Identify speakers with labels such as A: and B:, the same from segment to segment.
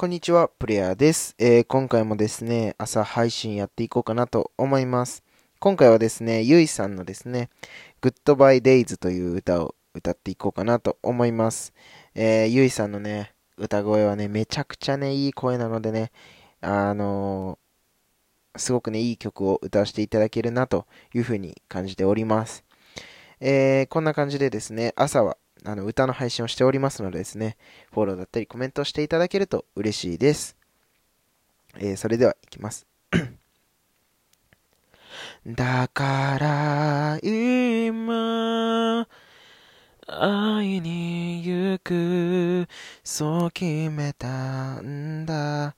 A: こんにちは、プレイヤーです、えー今回もですね、朝配信やっていこうかなと思います。今回はですね、ゆいさんのですね、Goodbye Days という歌を歌っていこうかなと思います。えーゆいさんのね、歌声はね、めちゃくちゃね、いい声なのでね、あのーすごくね、いい曲を歌わせていただけるなというふうに感じております。えーこんな感じでですね、朝はあの歌の配信をしておりますのでですね、フォローだったりコメントしていただけると嬉しいです。えーそれではいきます。だから今会いに行くそう決めたんだ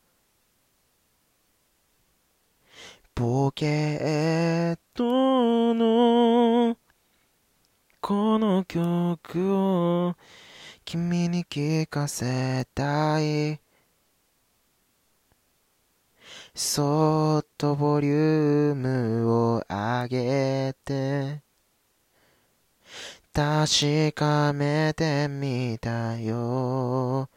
A: ポケこの曲を君に聞かせたい。そっとボリュームを上げて確かめてみたよ。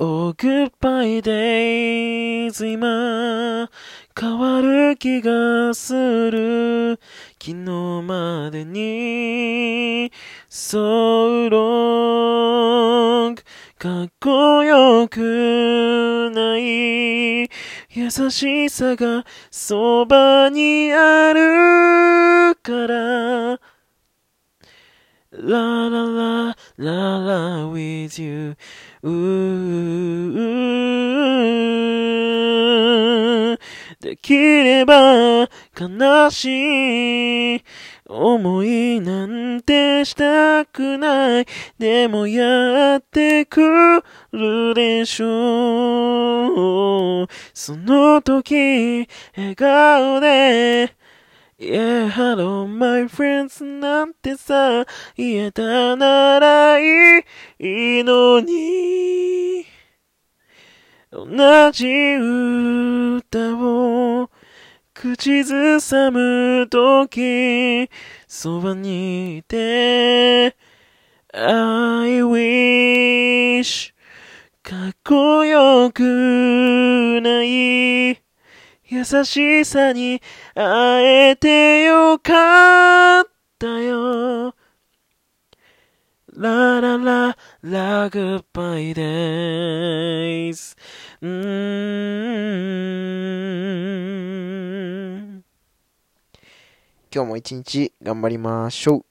A: Oh goodbye days. 今変わる気がする。昨日までに So long かっこよくない優しさがそばにあるから。ラララララ with you うー。できれば悲しい思いなんてしたくない。でもやってくるでしょう。その時笑顔で。Yeah, hello, my friends なんてさ、言えたならいいのに。同じ歌口ずさむとき、そばにいて、I wish かっこよくない優しさに会えてよかったよ。ララララグッバイデイズ。うーん今日も一日頑張りましょう。